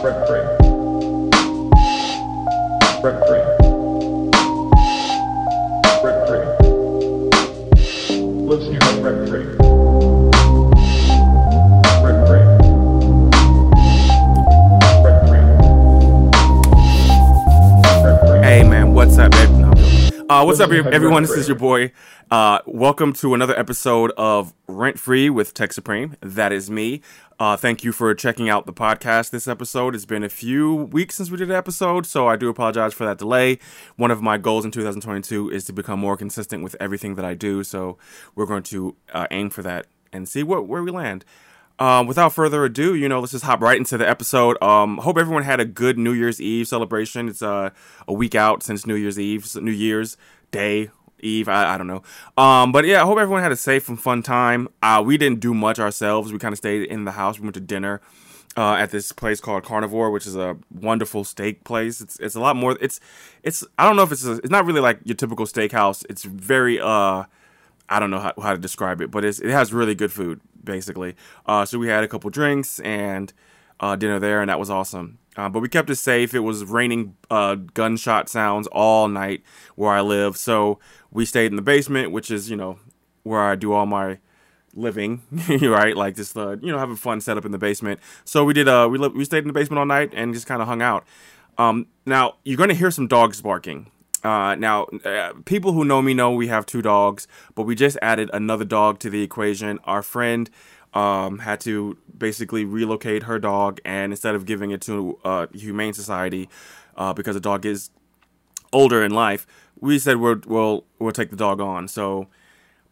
Rent free. What's up, everyone? This is your boy. Uh, welcome to another episode of Rent Free with Tech Supreme. That is me. Uh, thank you for checking out the podcast. This episode. It's been a few weeks since we did an episode, so I do apologize for that delay. One of my goals in 2022 is to become more consistent with everything that I do, so we're going to uh, aim for that and see what where we land. Um, without further ado, you know, let's just hop right into the episode. Um, hope everyone had a good New Year's Eve celebration. It's uh, a week out since New Year's Eve, New Year's Day Eve. I, I don't know. Um, but yeah, I hope everyone had a safe and fun time. Uh, we didn't do much ourselves. We kind of stayed in the house. We went to dinner. Uh, at this place called Carnivore, which is a wonderful steak place. It's it's a lot more. It's it's I don't know if it's a, it's not really like your typical steakhouse. It's very uh I don't know how, how to describe it, but it's, it has really good food, basically. Uh, so we had a couple drinks and uh, dinner there, and that was awesome. Uh, but we kept it safe. It was raining uh, gunshot sounds all night where I live, so we stayed in the basement, which is you know where I do all my living, right? Like just uh, you know having fun set up in the basement. So we did. Uh, we li- we stayed in the basement all night and just kind of hung out. Um, now you're going to hear some dogs barking. Uh, now, uh, people who know me know we have two dogs, but we just added another dog to the equation. Our friend um, had to basically relocate her dog, and instead of giving it to uh, Humane Society, uh, because the dog is older in life, we said we'll we'll, we'll take the dog on. So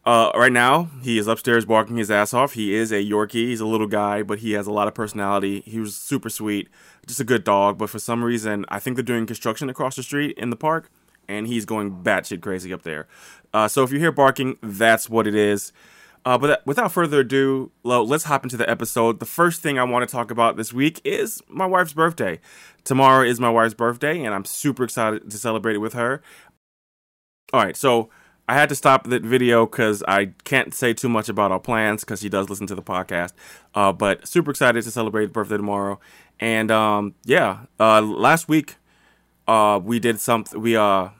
uh, right now, he is upstairs barking his ass off. He is a Yorkie. He's a little guy, but he has a lot of personality. He was super sweet, just a good dog. But for some reason, I think they're doing construction across the street in the park, and he's going batshit crazy up there. Uh, so if you hear barking, that's what it is. Uh, but without further ado, let's hop into the episode. The first thing I want to talk about this week is my wife's birthday. Tomorrow is my wife's birthday, and I'm super excited to celebrate it with her. All right, so I had to stop that video because I can't say too much about our plans because he does listen to the podcast. Uh, but super excited to celebrate the birthday tomorrow. And um, yeah, uh, last week uh, we did something. We uh,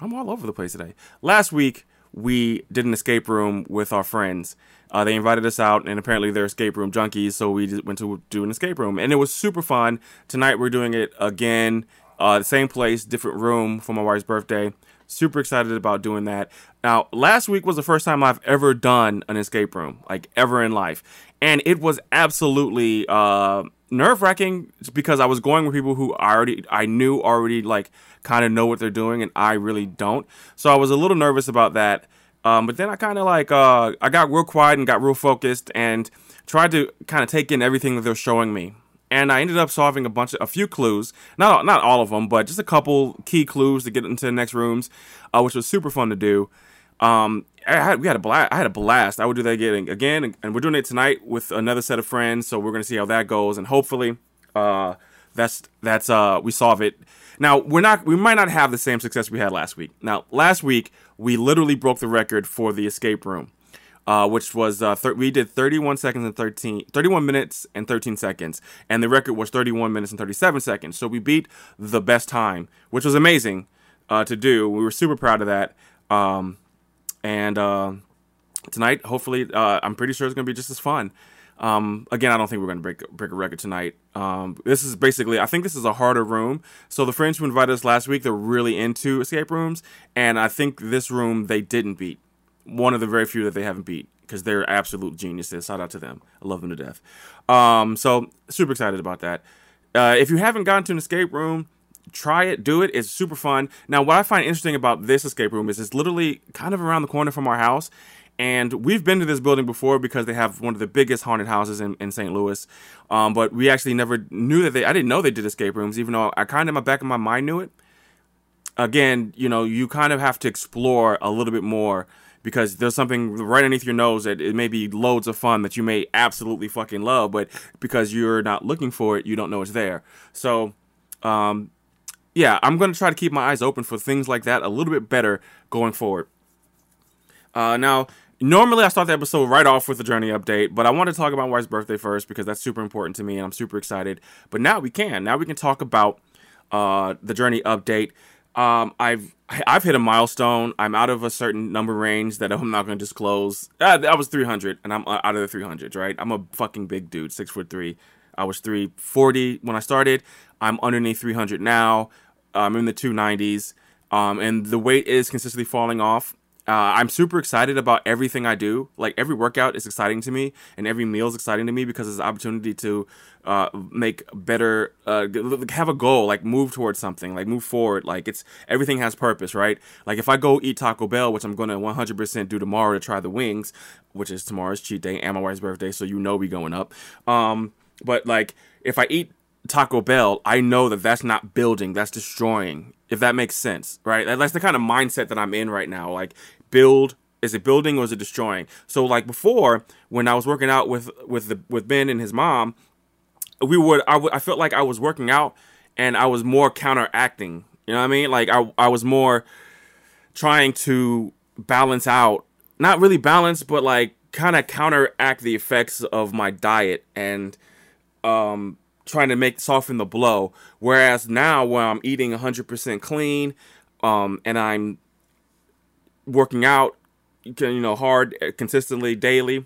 I'm all over the place today. Last week we did an escape room with our friends. Uh, they invited us out, and apparently they're escape room junkies, so we went to do an escape room, and it was super fun. Tonight we're doing it again, uh, the same place, different room for my wife's birthday. Super excited about doing that. Now, last week was the first time I've ever done an escape room, like ever in life, and it was absolutely uh, nerve wracking because I was going with people who I already I knew already like kind of know what they're doing, and I really don't. So I was a little nervous about that. Um, but then I kind of like uh, I got real quiet and got real focused and tried to kind of take in everything that they're showing me. And I ended up solving a bunch of a few clues, not not all of them, but just a couple key clues to get into the next rooms, uh, which was super fun to do. Um, I had, we had a blast. I had a blast. I would do that again, again, and we're doing it tonight with another set of friends. So we're gonna see how that goes, and hopefully, uh, that's that's uh, we solve it. Now we're not. We might not have the same success we had last week. Now last week we literally broke the record for the escape room, uh, which was uh, thir- we did 31 seconds and 13, 31 minutes and 13 seconds, and the record was 31 minutes and 37 seconds. So we beat the best time, which was amazing uh, to do. We were super proud of that. Um, and uh, tonight, hopefully, uh, I'm pretty sure it's going to be just as fun. Um, again, I don't think we're going to break break a record tonight. Um, this is basically, I think this is a harder room. So the friends who invited us last week, they're really into escape rooms, and I think this room they didn't beat. One of the very few that they haven't beat because they're absolute geniuses. Shout out to them. I love them to death. Um, so super excited about that. Uh, if you haven't gone to an escape room, try it, do it. It's super fun. Now, what I find interesting about this escape room is it's literally kind of around the corner from our house. And we've been to this building before because they have one of the biggest haunted houses in, in St. Louis. Um, but we actually never knew that they, I didn't know they did escape rooms, even though I kind of in my back of my mind knew it. Again, you know, you kind of have to explore a little bit more because there's something right underneath your nose that it may be loads of fun that you may absolutely fucking love, but because you're not looking for it, you don't know it's there. So, um, yeah, I'm going to try to keep my eyes open for things like that a little bit better going forward. Uh, now, Normally, I start the episode right off with the journey update, but I want to talk about wife's birthday first because that's super important to me and I'm super excited. But now we can. Now we can talk about uh, the journey update. Um, I've I've hit a milestone. I'm out of a certain number range that I'm not going to disclose. Uh, I was 300, and I'm uh, out of the 300s. Right? I'm a fucking big dude, six foot three. I was 340 when I started. I'm underneath 300 now. I'm in the 290s, um, and the weight is consistently falling off. Uh, I'm super excited about everything I do. Like every workout is exciting to me, and every meal is exciting to me because it's an opportunity to uh, make better, uh, have a goal, like move towards something, like move forward. Like it's everything has purpose, right? Like if I go eat Taco Bell, which I'm gonna 100% do tomorrow to try the wings, which is tomorrow's cheat day and my wife's birthday, so you know we going up. Um, but like if I eat Taco Bell, I know that that's not building, that's destroying. If that makes sense, right? That's the kind of mindset that I'm in right now. Like build is it building or is it destroying so like before when i was working out with with the with ben and his mom we would I, w- I felt like i was working out and i was more counteracting you know what i mean like i, I was more trying to balance out not really balance but like kind of counteract the effects of my diet and um trying to make soften the blow whereas now when i'm eating 100% clean um and i'm working out, you know, hard uh, consistently daily,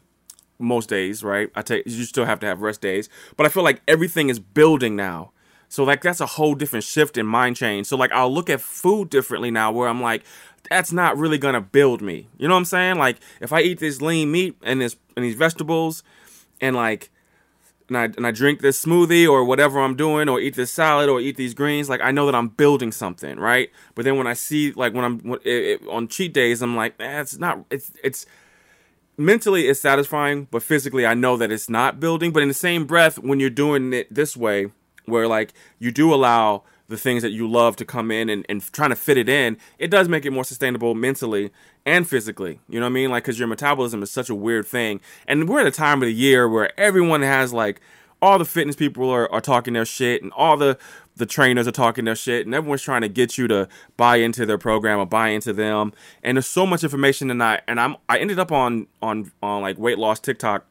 most days, right? I take you still have to have rest days, but I feel like everything is building now. So like that's a whole different shift in mind change. So like I'll look at food differently now, where I'm like, that's not really gonna build me. You know what I'm saying? Like if I eat this lean meat and this and these vegetables, and like and I and I drink this smoothie or whatever I'm doing, or eat this salad or eat these greens, like I know that I'm building something, right? But then when I see like when I'm it, it, on cheat days, I'm like, eh, it's not. It's it's mentally it's satisfying, but physically I know that it's not building. But in the same breath, when you're doing it this way, where like you do allow the things that you love to come in and, and trying to fit it in, it does make it more sustainable mentally and physically. You know what I mean? Like, because your metabolism is such a weird thing. And we're at a time of the year where everyone has like all the fitness people are, are talking their shit and all the the trainers are talking their shit and everyone's trying to get you to buy into their program or buy into them and there's so much information I and I'm I ended up on on on like weight loss TikTok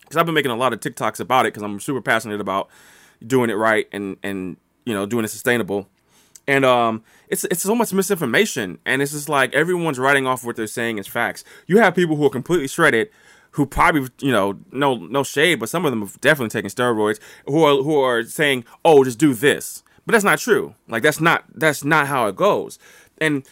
because I've been making a lot of TikToks about it because I'm super passionate about doing it right and and you know doing it sustainable and um it's it's so much misinformation and it's just like everyone's writing off what they're saying as facts. You have people who are completely shredded who probably you know no no shade but some of them have definitely taken steroids who are who are saying oh just do this. But that's not true. Like that's not that's not how it goes. And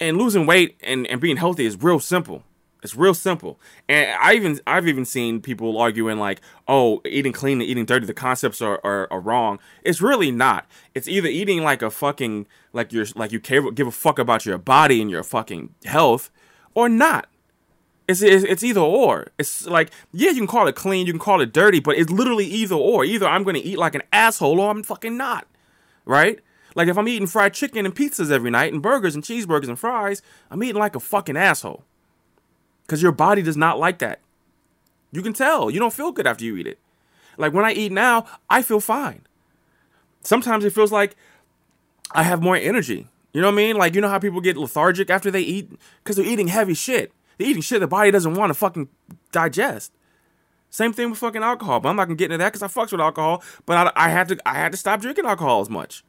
and losing weight and and being healthy is real simple it's real simple. And I even I've even seen people arguing like, oh, eating clean and eating dirty, the concepts are, are, are, wrong. It's really not. It's either eating like a fucking like you're like you care give a fuck about your body and your fucking health, or not. It's, it's, it's either or. It's like yeah, you can call it clean, you can call it dirty, but it's literally either or. Either I'm gonna eat like an asshole or I'm fucking not. Right? Like if I'm eating fried chicken and pizzas every night and burgers and cheeseburgers and fries, I'm eating like a fucking asshole because your body does not like that. You can tell. You don't feel good after you eat it. Like when I eat now, I feel fine. Sometimes it feels like I have more energy. You know what I mean? Like, you know how people get lethargic after they eat? Because they're eating heavy shit. They're eating shit the body doesn't want to fucking digest. Same thing with fucking alcohol. But I'm not gonna get into that because I fucks with alcohol. But I, I had to I had to stop drinking alcohol as much.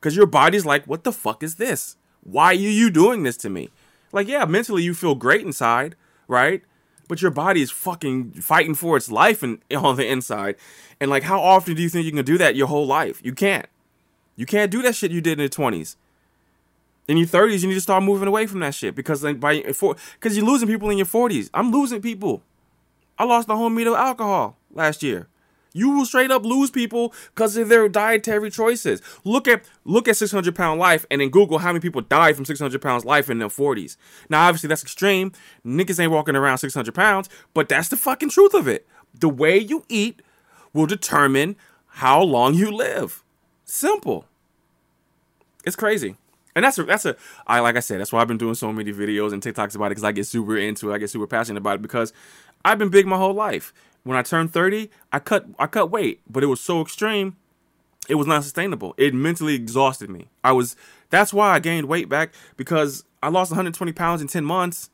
Because your body's like, what the fuck is this? Why are you doing this to me? Like, yeah, mentally you feel great inside right? But your body is fucking fighting for its life and on the inside. And like, how often do you think you can do that your whole life? You can't. You can't do that shit you did in the twenties. In your thirties, you need to start moving away from that shit because like by because you're losing people in your forties. I'm losing people. I lost the whole meter of alcohol last year. You will straight up lose people because of their dietary choices. Look at look at 600 pound life and then Google how many people died from 600 pounds life in their 40s. Now, obviously, that's extreme. Niggas ain't walking around 600 pounds, but that's the fucking truth of it. The way you eat will determine how long you live. Simple. It's crazy. And that's a that's a I like I said that's why I've been doing so many videos and TikToks about it because I get super into it. I get super passionate about it because I've been big my whole life when I turned 30, I cut I cut weight, but it was so extreme, it was not sustainable. It mentally exhausted me. I was that's why I gained weight back because I lost 120 pounds in 10 months.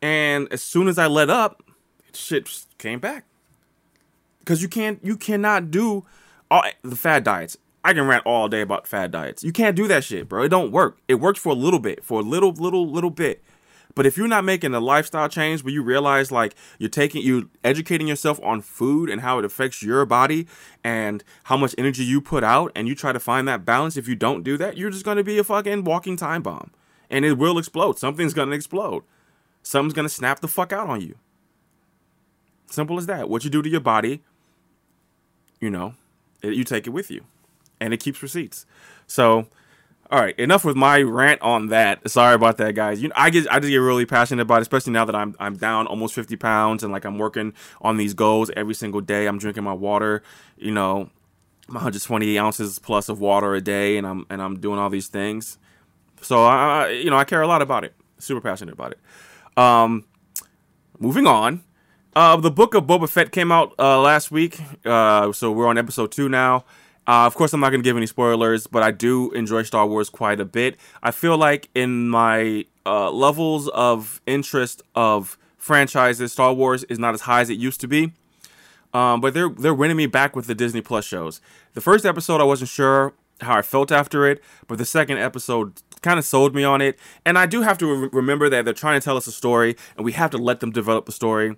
And as soon as I let up, shit came back. Cause you can't, you cannot do all the fad diets. I can rant all day about fad diets. You can't do that shit, bro. It don't work. It works for a little bit, for a little, little, little bit. But if you're not making a lifestyle change where you realize like you're taking you educating yourself on food and how it affects your body and how much energy you put out and you try to find that balance, if you don't do that, you're just gonna be a fucking walking time bomb. And it will explode. Something's gonna explode. Something's gonna snap the fuck out on you. Simple as that. What you do to your body, you know, it, you take it with you. And it keeps receipts. So all right, enough with my rant on that. Sorry about that, guys. You know, I get I just get really passionate about it, especially now that I'm I'm down almost 50 pounds and like I'm working on these goals every single day. I'm drinking my water, you know, my 120 ounces plus of water a day, and I'm and I'm doing all these things. So I, you know, I care a lot about it. Super passionate about it. Um, moving on. Uh, the book of Boba Fett came out uh, last week, uh, so we're on episode two now. Uh, of course, I'm not going to give any spoilers, but I do enjoy Star Wars quite a bit. I feel like in my uh, levels of interest of franchises, Star Wars is not as high as it used to be. Um, but they're they're winning me back with the Disney Plus shows. The first episode, I wasn't sure how I felt after it, but the second episode kind of sold me on it. And I do have to re- remember that they're trying to tell us a story, and we have to let them develop the story.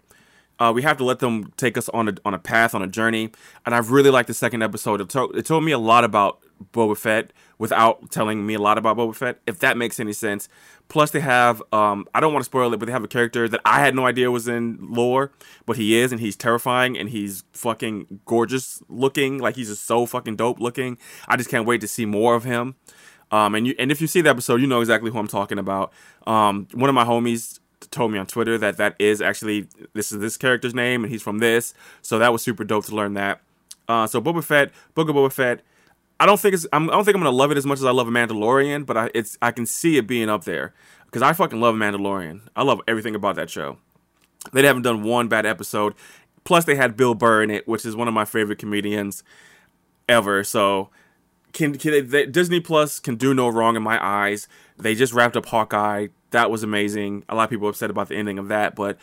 Uh, we have to let them take us on a on a path on a journey, and I've really liked the second episode. It, to- it told me a lot about Boba Fett without telling me a lot about Boba Fett, if that makes any sense. Plus, they have um, I don't want to spoil it, but they have a character that I had no idea was in lore, but he is, and he's terrifying, and he's fucking gorgeous looking, like he's just so fucking dope looking. I just can't wait to see more of him. Um, and you and if you see the episode, you know exactly who I'm talking about. Um, one of my homies told me on Twitter that that is actually this is this character's name and he's from this. So that was super dope to learn that. Uh, so Boba Fett, Book of Boba Fett. I don't think it's I'm, I don't think I'm gonna love it as much as I love a Mandalorian, but I, it's I can see it being up there because I fucking love Mandalorian. I love everything about that show. They haven't done one bad episode. Plus, they had Bill Burr in it, which is one of my favorite comedians ever. So, can, can they, they, Disney Plus can do no wrong in my eyes. They just wrapped up Hawkeye. That was amazing. A lot of people upset about the ending of that, but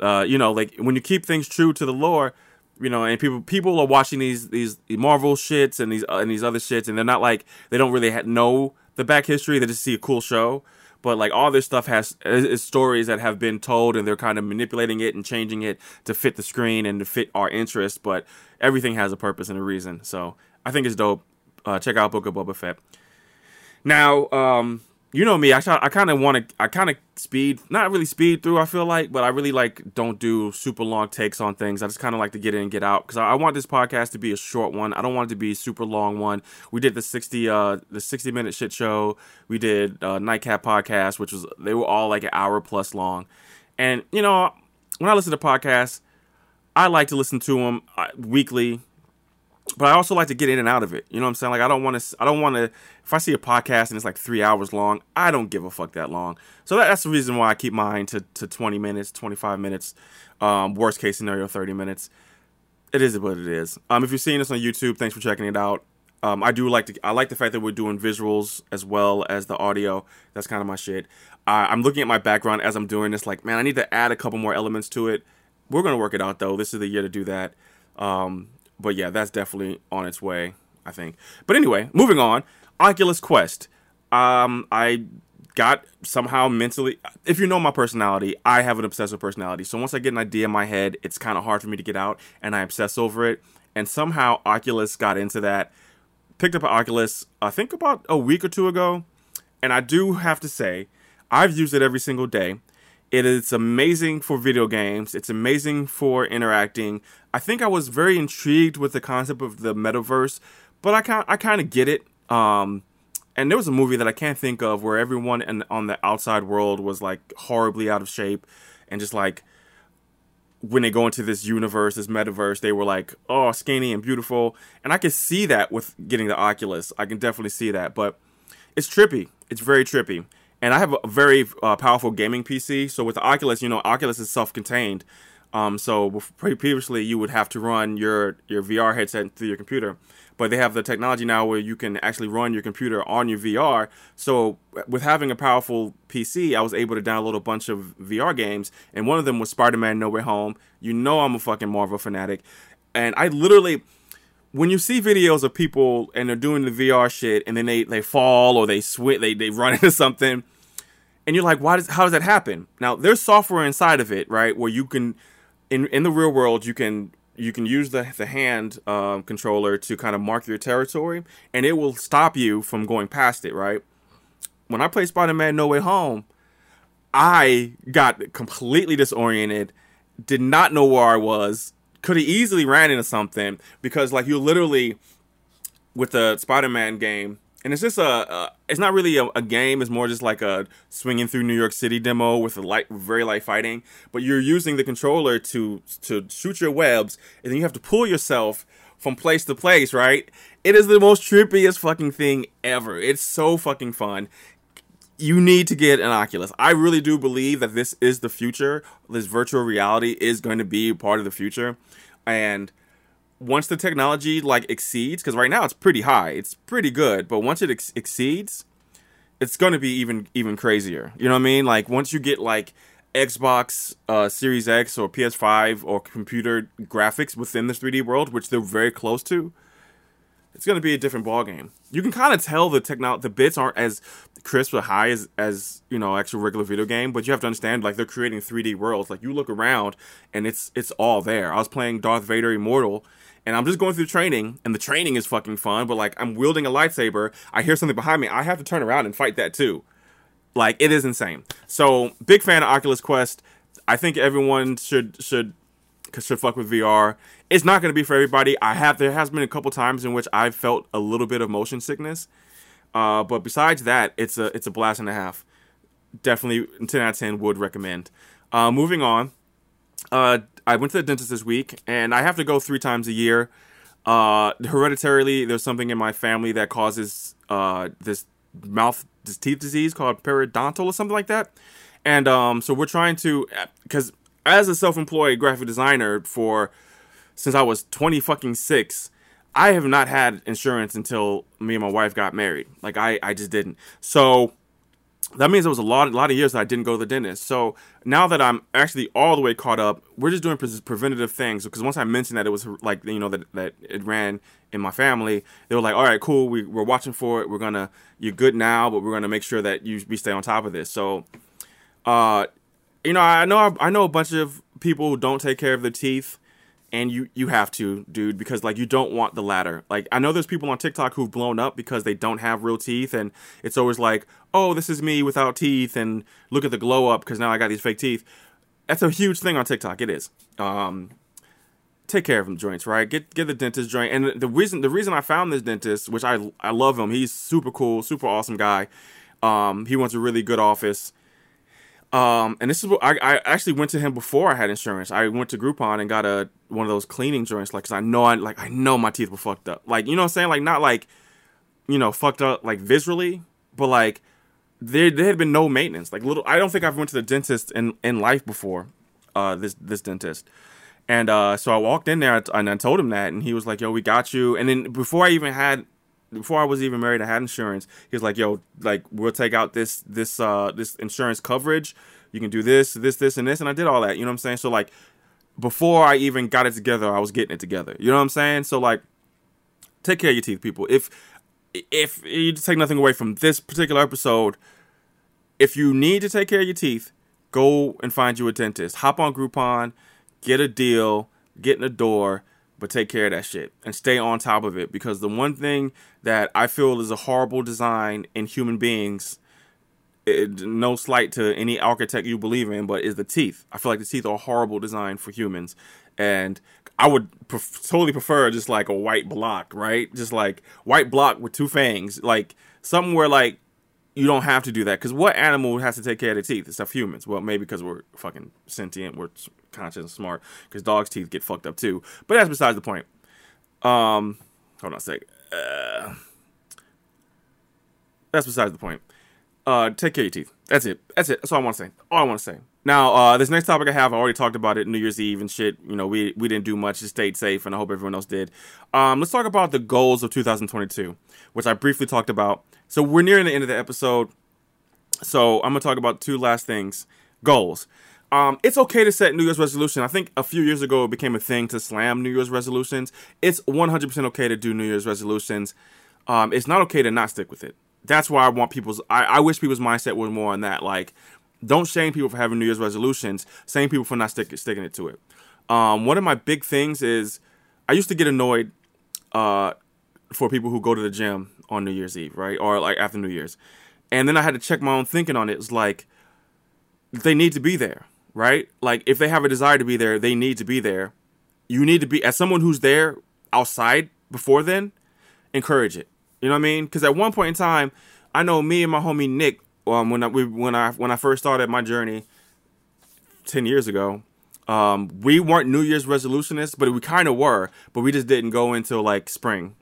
uh, you know, like when you keep things true to the lore, you know, and people people are watching these these Marvel shits and these uh, and these other shits, and they're not like they don't really ha- know the back history. They just see a cool show, but like all this stuff has is, is stories that have been told, and they're kind of manipulating it and changing it to fit the screen and to fit our interest. But everything has a purpose and a reason. So I think it's dope. Uh, check out Book of Boba Fett. Now, um, you know me. I I kind of want to. I kind of speed, not really speed through. I feel like, but I really like don't do super long takes on things. I just kind of like to get in and get out because I, I, want this podcast to be a short one. I don't want it to be a super long one. We did the sixty, uh, the sixty minute shit show. We did uh, Nightcap podcast, which was they were all like an hour plus long. And you know, when I listen to podcasts, I like to listen to them uh, weekly but I also like to get in and out of it. You know what I'm saying? Like I don't want to. I don't want to. If I see a podcast and it's like three hours long, I don't give a fuck that long. So that, that's the reason why I keep mine to to 20 minutes, 25 minutes. Um, worst case scenario, 30 minutes. It is what it is. Um, if you're seeing this on YouTube, thanks for checking it out. Um, I do like to. I like the fact that we're doing visuals as well as the audio. That's kind of my shit. Uh, I'm looking at my background as I'm doing this. Like, man, I need to add a couple more elements to it. We're gonna work it out though. This is the year to do that. Um, but yeah, that's definitely on its way, I think. But anyway, moving on. Oculus Quest. Um, I got somehow mentally. If you know my personality, I have an obsessive personality. So once I get an idea in my head, it's kind of hard for me to get out, and I obsess over it. And somehow Oculus got into that. Picked up an Oculus, I think about a week or two ago, and I do have to say, I've used it every single day. It is amazing for video games. It's amazing for interacting. I think I was very intrigued with the concept of the metaverse, but I kind I kind of get it. Um, and there was a movie that I can't think of where everyone in, on the outside world was like horribly out of shape and just like when they go into this universe, this metaverse, they were like, oh, skinny and beautiful. And I can see that with getting the Oculus. I can definitely see that, but it's trippy. It's very trippy and I have a very uh, powerful gaming PC. So with the Oculus, you know, Oculus is self-contained. Um, so previously you would have to run your your VR headset through your computer, but they have the technology now where you can actually run your computer on your VR. So with having a powerful PC, I was able to download a bunch of VR games, and one of them was Spider-Man: No Way Home. You know I'm a fucking Marvel fanatic, and I literally when you see videos of people and they're doing the VR shit and then they, they fall or they switch they, they run into something and you're like, why does how does that happen? Now there's software inside of it, right, where you can in in the real world you can you can use the the hand um, controller to kind of mark your territory and it will stop you from going past it, right? When I played Spider-Man No Way Home, I got completely disoriented, did not know where I was, could have easily ran into something because like you literally with the Spider-Man game, and it's just a, a it's not really a, a, game. It's more just like a swinging through New York City demo with a light, very light fighting. But you're using the controller to to shoot your webs, and then you have to pull yourself from place to place. Right? It is the most trippiest fucking thing ever. It's so fucking fun. You need to get an Oculus. I really do believe that this is the future. This virtual reality is going to be part of the future, and once the technology like exceeds because right now it's pretty high it's pretty good but once it ex- exceeds it's going to be even even crazier. You know what i mean? Like once you get like xbox uh, series x or ps5 or computer graphics within this 3d world which they're very close to it's going to be a different ball game you can kind of tell the technology the bits aren't as crisp or high as as you know actual regular video game but you have to understand like they're creating 3d worlds. Like you look around and it's it's all there. I was playing darth vader immortal and I'm just going through training, and the training is fucking fun, but like I'm wielding a lightsaber, I hear something behind me, I have to turn around and fight that too. Like it is insane. So big fan of Oculus Quest. I think everyone should should should fuck with VR. It's not going to be for everybody. I have there has been a couple times in which I've felt a little bit of motion sickness, uh, but besides that, it's a it's a blast and a half. Definitely ten out of ten would recommend. Uh, moving on, uh, I went to the dentist this week, and I have to go three times a year. Uh, hereditarily, there's something in my family that causes uh, this mouth, this teeth disease called periodontal or something like that. And um, so we're trying to, because as a self-employed graphic designer for since I was 20 fucking six, I have not had insurance until me and my wife got married. Like I, I just didn't. So that means there was a lot, a lot of years that I didn't go to the dentist. So now that I'm actually all the way caught up, we're just doing pre- preventative things. Because once I mentioned that it was like you know that that it ran in my family, they were like, "All right, cool. We, we're watching for it. We're gonna you're good now, but we're gonna make sure that you we stay on top of this." So, uh, you know, I know I know a bunch of people who don't take care of their teeth and you you have to dude because like you don't want the latter. Like i know there's people on tiktok who've blown up because they don't have real teeth and it's always like oh this is me without teeth and look at the glow up because now i got these fake teeth. That's a huge thing on tiktok. It is. Um take care of them joints right? Get get the dentist joint. And the reason the reason i found this dentist which i i love him. He's super cool super awesome guy. Um he runs a really good office um, and this is what I, I actually went to him before I had insurance. I went to Groupon and got a one of those cleaning joints, like, cause I know I like I know my teeth were fucked up. Like, you know what I'm saying? Like, not like, you know, fucked up like visually, but like there there had been no maintenance. Like, little. I don't think I've went to the dentist in in life before. Uh, this this dentist. And uh, so I walked in there and I told him that, and he was like, "Yo, we got you." And then before I even had before I was even married, I had insurance. He was like, "Yo, like we'll take out this this uh this insurance coverage. You can do this, this, this, and this." And I did all that. You know what I'm saying? So like, before I even got it together, I was getting it together. You know what I'm saying? So like, take care of your teeth, people. If if you take nothing away from this particular episode, if you need to take care of your teeth, go and find you a dentist. Hop on Groupon, get a deal, get in the door but take care of that shit and stay on top of it because the one thing that I feel is a horrible design in human beings, it, no slight to any architect you believe in, but is the teeth. I feel like the teeth are a horrible design for humans, and I would pref- totally prefer just like a white block, right? Just like white block with two fangs, like something where like you don't have to do that because what animal has to take care of their teeth except humans? Well, maybe because we're fucking sentient, we're conscious and smart. Because dogs' teeth get fucked up too. But that's besides the point. Um, hold on a sec. Uh, that's besides the point. Uh, take care of your teeth. That's it. That's it. That's all I want to say. All I want to say. Now, uh, this next topic I have, I already talked about it New Year's Eve and shit. You know, we we didn't do much, just stayed safe, and I hope everyone else did. Um, let's talk about the goals of 2022, which I briefly talked about. So we're nearing the end of the episode. So I'm gonna talk about two last things. Goals. Um, it's okay to set New Year's resolution. I think a few years ago it became a thing to slam New Year's resolutions. It's 100% okay to do New Year's resolutions. Um, it's not okay to not stick with it. That's why I want people's. I, I wish people's mindset was more on that. Like, don't shame people for having New Year's resolutions. Shame people for not stick, sticking it to it. Um, one of my big things is I used to get annoyed uh, for people who go to the gym on New Year's Eve, right, or like after New Year's, and then I had to check my own thinking on it. It's like they need to be there, right? Like if they have a desire to be there, they need to be there. You need to be as someone who's there outside before then, encourage it. You know what I mean? Because at one point in time, I know me and my homie Nick, um, when I we, when I when I first started my journey ten years ago, um, we weren't New Year's resolutionists, but we kind of were, but we just didn't go until like spring.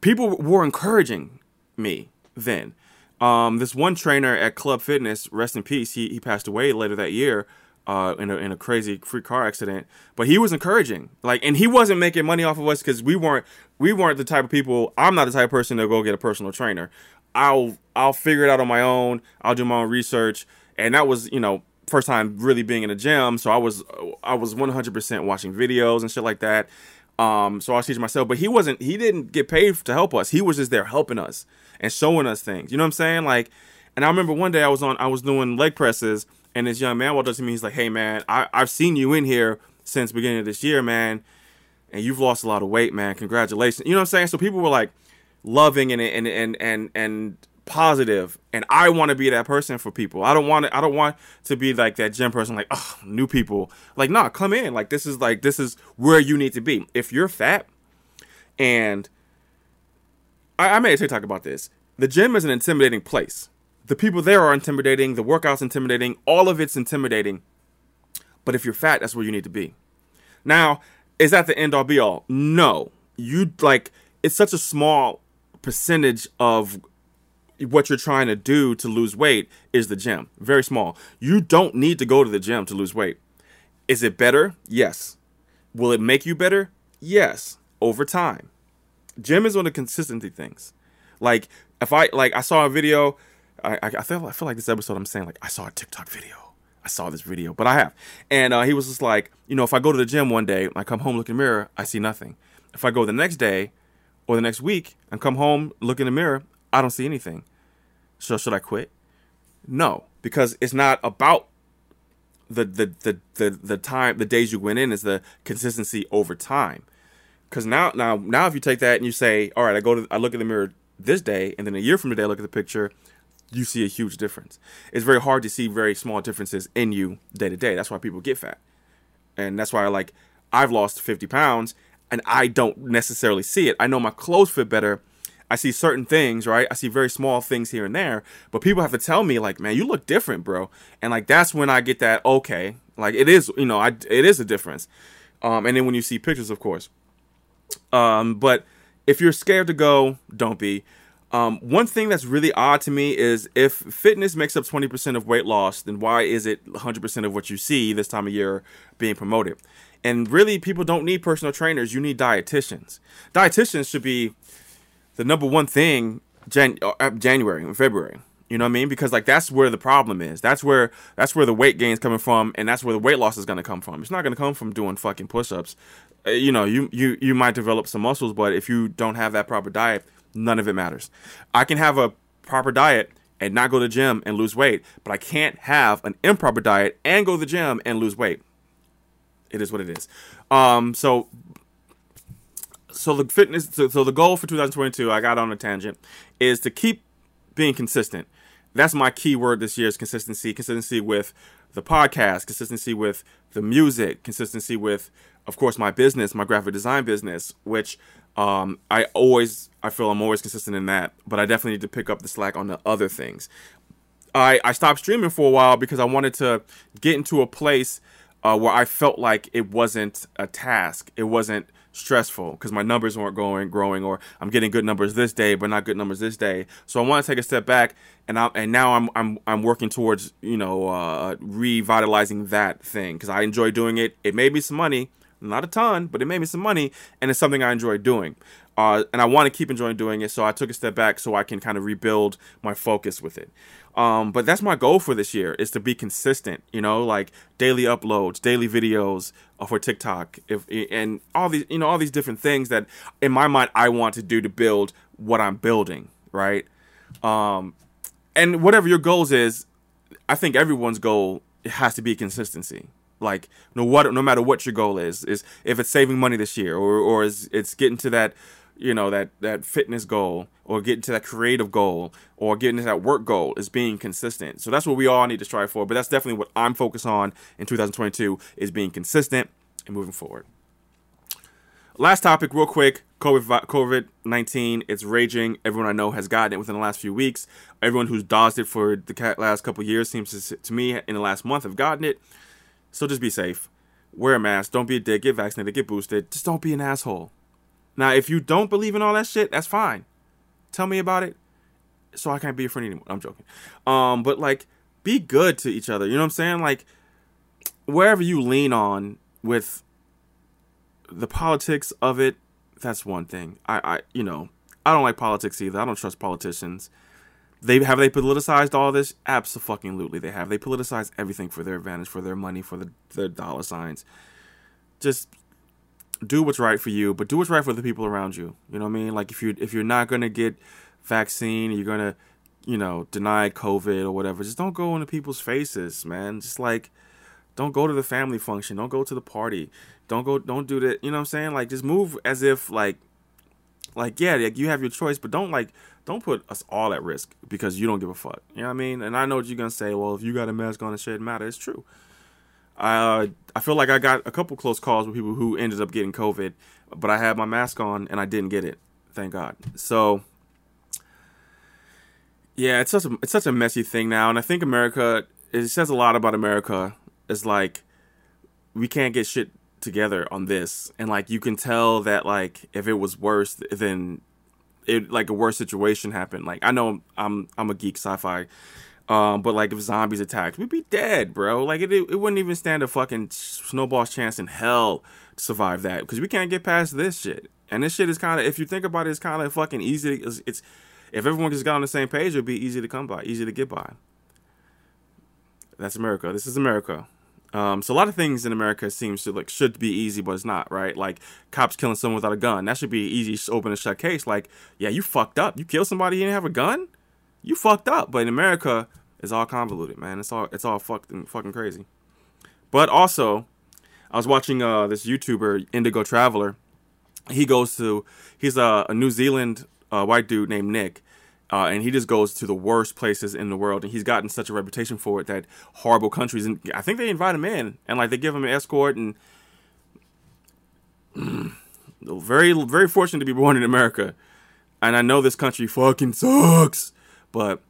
People were encouraging me then. Um, this one trainer at Club Fitness, rest in peace, he he passed away later that year. Uh, in a in a crazy free car accident, but he was encouraging, like, and he wasn't making money off of us because we weren't we weren't the type of people. I'm not the type of person to go get a personal trainer. I'll I'll figure it out on my own. I'll do my own research, and that was you know first time really being in a gym. So I was I was 100% watching videos and shit like that. Um, so I was teaching myself, but he wasn't. He didn't get paid to help us. He was just there helping us and showing us things. You know what I'm saying? Like, and I remember one day I was on I was doing leg presses, and this young man walked up to me. He's like, "Hey man, I I've seen you in here since beginning of this year, man." and you've lost a lot of weight, man. Congratulations. You know what I'm saying? So people were like loving and and and and and positive, and I want to be that person for people. I don't want to. I don't want to be like that gym person, like oh, new people. Like nah, come in. Like this is like this is where you need to be. If you're fat, and I, I made a TikTok about this. The gym is an intimidating place. The people there are intimidating. The workouts intimidating. All of it's intimidating. But if you're fat, that's where you need to be. Now, is that the end all be all? No. You like it's such a small percentage of what you're trying to do to lose weight is the gym. Very small. You don't need to go to the gym to lose weight. Is it better? Yes. Will it make you better? Yes. Over time. Gym is one of the consistency things. Like if I like I saw a video, I I, I feel I feel like this episode I'm saying like I saw a TikTok video. I saw this video, but I have. And uh, he was just like, you know, if I go to the gym one day, I come home, look in the mirror, I see nothing. If I go the next day or the next week and come home, look in the mirror, I don't see anything. So should I quit? No, because it's not about the the the the, the time, the days you went in, is the consistency over time. Because now, now, now, if you take that and you say, all right, I go to, I look in the mirror this day, and then a year from today, I look at the picture, you see a huge difference. It's very hard to see very small differences in you day to day. That's why people get fat. And that's why like I've lost 50 pounds and I don't necessarily see it. I know my clothes fit better. I see certain things, right? I see very small things here and there, but people have to tell me like, "Man, you look different, bro." And like that's when I get that okay. Like it is, you know, I it is a difference. Um and then when you see pictures, of course. Um but if you're scared to go, don't be. Um, one thing that's really odd to me is if fitness makes up 20% of weight loss, then why is it 100% of what you see this time of year being promoted? And really, people don't need personal trainers. You need dietitians. Dietitians should be the number one thing Jan- uh, January and February. You know what I mean? Because like that's where the problem is. That's where that's where the weight gain is coming from, and that's where the weight loss is going to come from. It's not going to come from doing fucking push-ups. Uh, you know, you you you might develop some muscles, but if you don't have that proper diet, none of it matters. I can have a proper diet and not go to the gym and lose weight, but I can't have an improper diet and go to the gym and lose weight. It is what it is. Um, so, so the fitness, so, so the goal for 2022, I got on a tangent, is to keep being consistent. That's my key word this year is consistency. Consistency with the podcast, consistency with the music, consistency with, of course, my business, my graphic design business, which um, I always I feel I'm always consistent in that, but I definitely need to pick up the slack on the other things. I I stopped streaming for a while because I wanted to get into a place uh, where I felt like it wasn't a task. It wasn't stressful because my numbers weren't going growing, or I'm getting good numbers this day, but not good numbers this day. So I want to take a step back, and I and now I'm I'm I'm working towards you know uh, revitalizing that thing because I enjoy doing it. It made me some money, not a ton, but it made me some money, and it's something I enjoy doing. Uh, and I want to keep enjoying doing it, so I took a step back so I can kind of rebuild my focus with it. Um, but that's my goal for this year is to be consistent, you know, like daily uploads, daily videos uh, for TikTok, if and all these, you know, all these different things that in my mind I want to do to build what I'm building, right? Um, and whatever your goals is, I think everyone's goal has to be consistency. Like no what no matter what your goal is, is if it's saving money this year or or is it's getting to that you know that that fitness goal or getting to that creative goal or getting to that work goal is being consistent. So that's what we all need to strive for but that's definitely what i'm focused on in 2022 is being consistent and moving forward. Last topic real quick covid covid-19 it's raging. Everyone i know has gotten it within the last few weeks. Everyone who's dodged it for the last couple years seems to, to me in the last month have gotten it so just be safe wear a mask don't be a dick get vaccinated get boosted just don't be an asshole now, if you don't believe in all that shit, that's fine. Tell me about it so I can't be a friend anymore. I'm joking. Um, but like be good to each other. You know what I'm saying? Like wherever you lean on with the politics of it, that's one thing. I, I you know, I don't like politics either. I don't trust politicians. They have they politicized all this? Absolutely, they have. They politicize everything for their advantage, for their money, for the, the dollar signs. Just do what's right for you, but do what's right for the people around you. You know what I mean? Like if you if you're not gonna get vaccine, you're gonna, you know, deny COVID or whatever. Just don't go into people's faces, man. Just like don't go to the family function. Don't go to the party. Don't go. Don't do that. You know what I'm saying? Like just move as if like, like yeah, like you have your choice, but don't like don't put us all at risk because you don't give a fuck. You know what I mean? And I know what you're gonna say. Well, if you got a mask on, it shouldn't matter. It's true. I uh, I feel like I got a couple close calls with people who ended up getting COVID, but I had my mask on and I didn't get it. Thank God. So yeah, it's such a it's such a messy thing now, and I think America it says a lot about America. It's like we can't get shit together on this, and like you can tell that like if it was worse, then it like a worse situation happened. Like I know I'm I'm a geek sci-fi um, but like if zombies attacked, we'd be dead, bro. Like it, it wouldn't even stand a fucking snowball's chance in hell to survive that because we can't get past this shit. And this shit is kind of, if you think about it, it's kind of fucking easy. It's, it's if everyone just got on the same page, it'd be easy to come by, easy to get by. That's America. This is America. Um, so a lot of things in America seems to like should be easy, but it's not, right? Like cops killing someone without a gun. That should be easy, open and shut case. Like, yeah, you fucked up. You killed somebody, you didn't have a gun you fucked up. But in America, it's all convoluted, man. It's all it's all fucking fucking crazy. But also, I was watching uh, this YouTuber Indigo Traveler. He goes to he's a, a New Zealand uh, white dude named Nick. Uh, and he just goes to the worst places in the world, and he's gotten such a reputation for it that horrible countries, and I think they invite him in, and like they give him an escort, and very, very fortunate to be born in America, and I know this country fucking sucks, but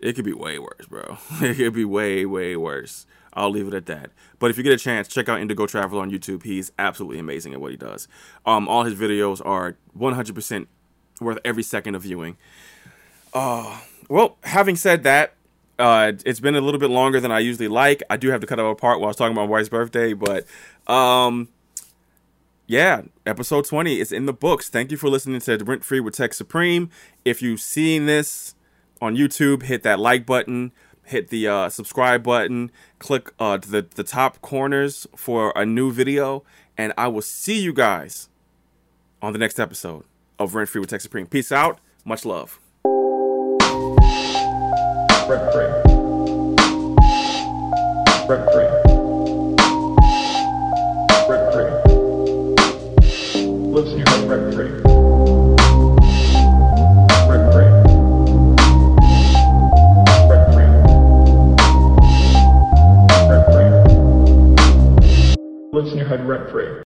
it could be way worse, bro. it could be way, way worse. I'll leave it at that. But if you get a chance, check out Indigo Traveler on YouTube. He's absolutely amazing at what he does. Um, all his videos are 100% worth every second of viewing. Uh, well, having said that, uh, it's been a little bit longer than I usually like. I do have to cut it apart while I was talking about my wife's birthday, but um, yeah, episode 20 is in the books. Thank you for listening to Rent Free with Tech Supreme. If you've seen this, on YouTube, hit that like button, hit the uh, subscribe button, click uh, the, the top corners for a new video, and I will see you guys on the next episode of Rent Free with Tech Supreme. Peace out. Much love. Rent free. Rent free. Rent free. Lives in your. Rent free. Lives in your head rent free.